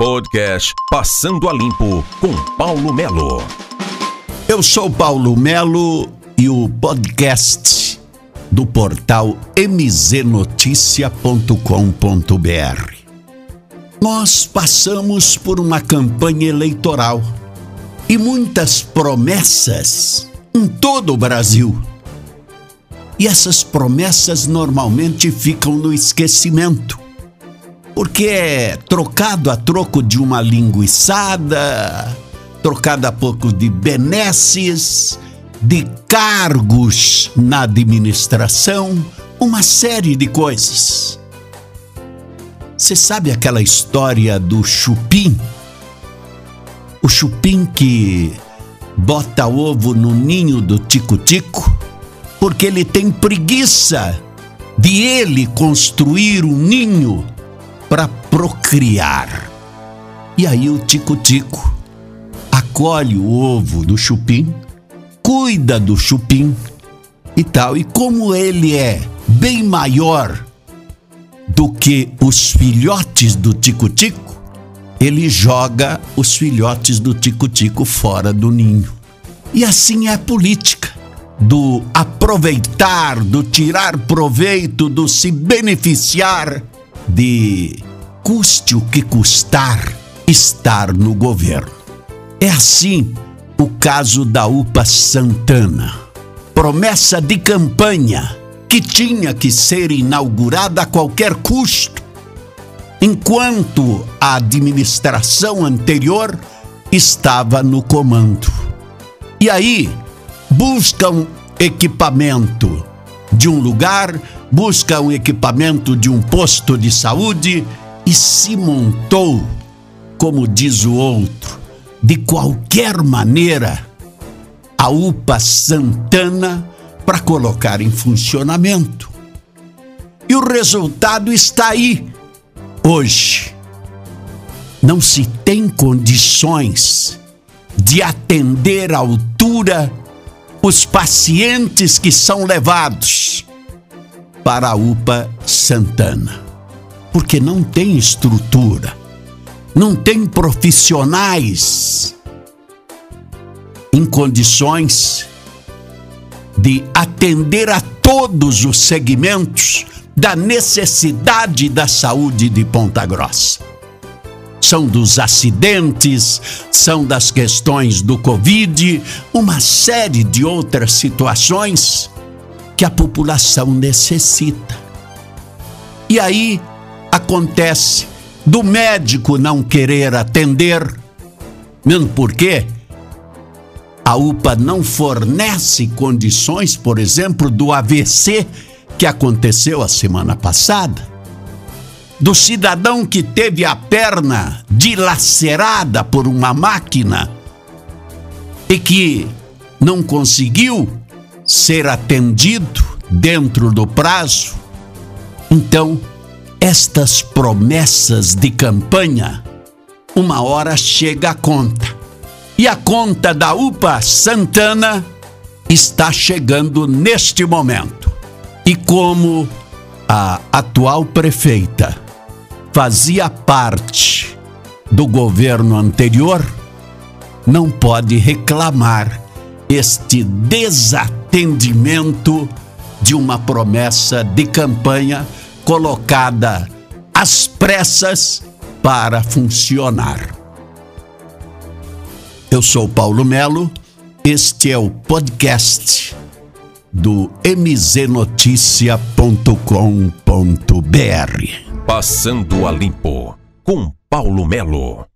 Podcast Passando a Limpo com Paulo Melo. Eu sou Paulo Melo e o podcast do portal mznoticia.com.br. Nós passamos por uma campanha eleitoral e muitas promessas em todo o Brasil. E essas promessas normalmente ficam no esquecimento porque é trocado a troco de uma linguiçada, trocado a pouco de benesses, de cargos na administração, uma série de coisas. Você sabe aquela história do chupim? O chupim que bota ovo no ninho do tico-tico porque ele tem preguiça de ele construir um ninho para procriar. E aí o tico-tico acolhe o ovo do chupim, cuida do chupim e tal. E como ele é bem maior do que os filhotes do tico-tico, ele joga os filhotes do tico-tico fora do ninho. E assim é a política do aproveitar, do tirar proveito, do se beneficiar de custe o que custar estar no governo. É assim o caso da UPA Santana. Promessa de campanha que tinha que ser inaugurada a qualquer custo, enquanto a administração anterior estava no comando. E aí buscam equipamento de um lugar, busca um equipamento de um posto de saúde e se montou, como diz o outro, de qualquer maneira, a UPA Santana para colocar em funcionamento. E o resultado está aí, hoje. Não se tem condições de atender à altura os pacientes que são levados para a UPA Santana. Porque não tem estrutura, não tem profissionais em condições de atender a todos os segmentos da necessidade da saúde de Ponta Grossa são dos acidentes, são das questões do Covid, uma série de outras situações que a população necessita. E aí acontece do médico não querer atender, mesmo porque a UPA não fornece condições, por exemplo, do AVC que aconteceu a semana passada do cidadão que teve a perna dilacerada por uma máquina e que não conseguiu ser atendido dentro do prazo. Então, estas promessas de campanha, uma hora chega a conta. E a conta da UPA Santana está chegando neste momento. E como a atual prefeita fazia parte do governo anterior, não pode reclamar este desatendimento de uma promessa de campanha colocada às pressas para funcionar. Eu sou Paulo Melo, este é o podcast do mznoticia.com.br. Passando a Limpo, com Paulo Melo.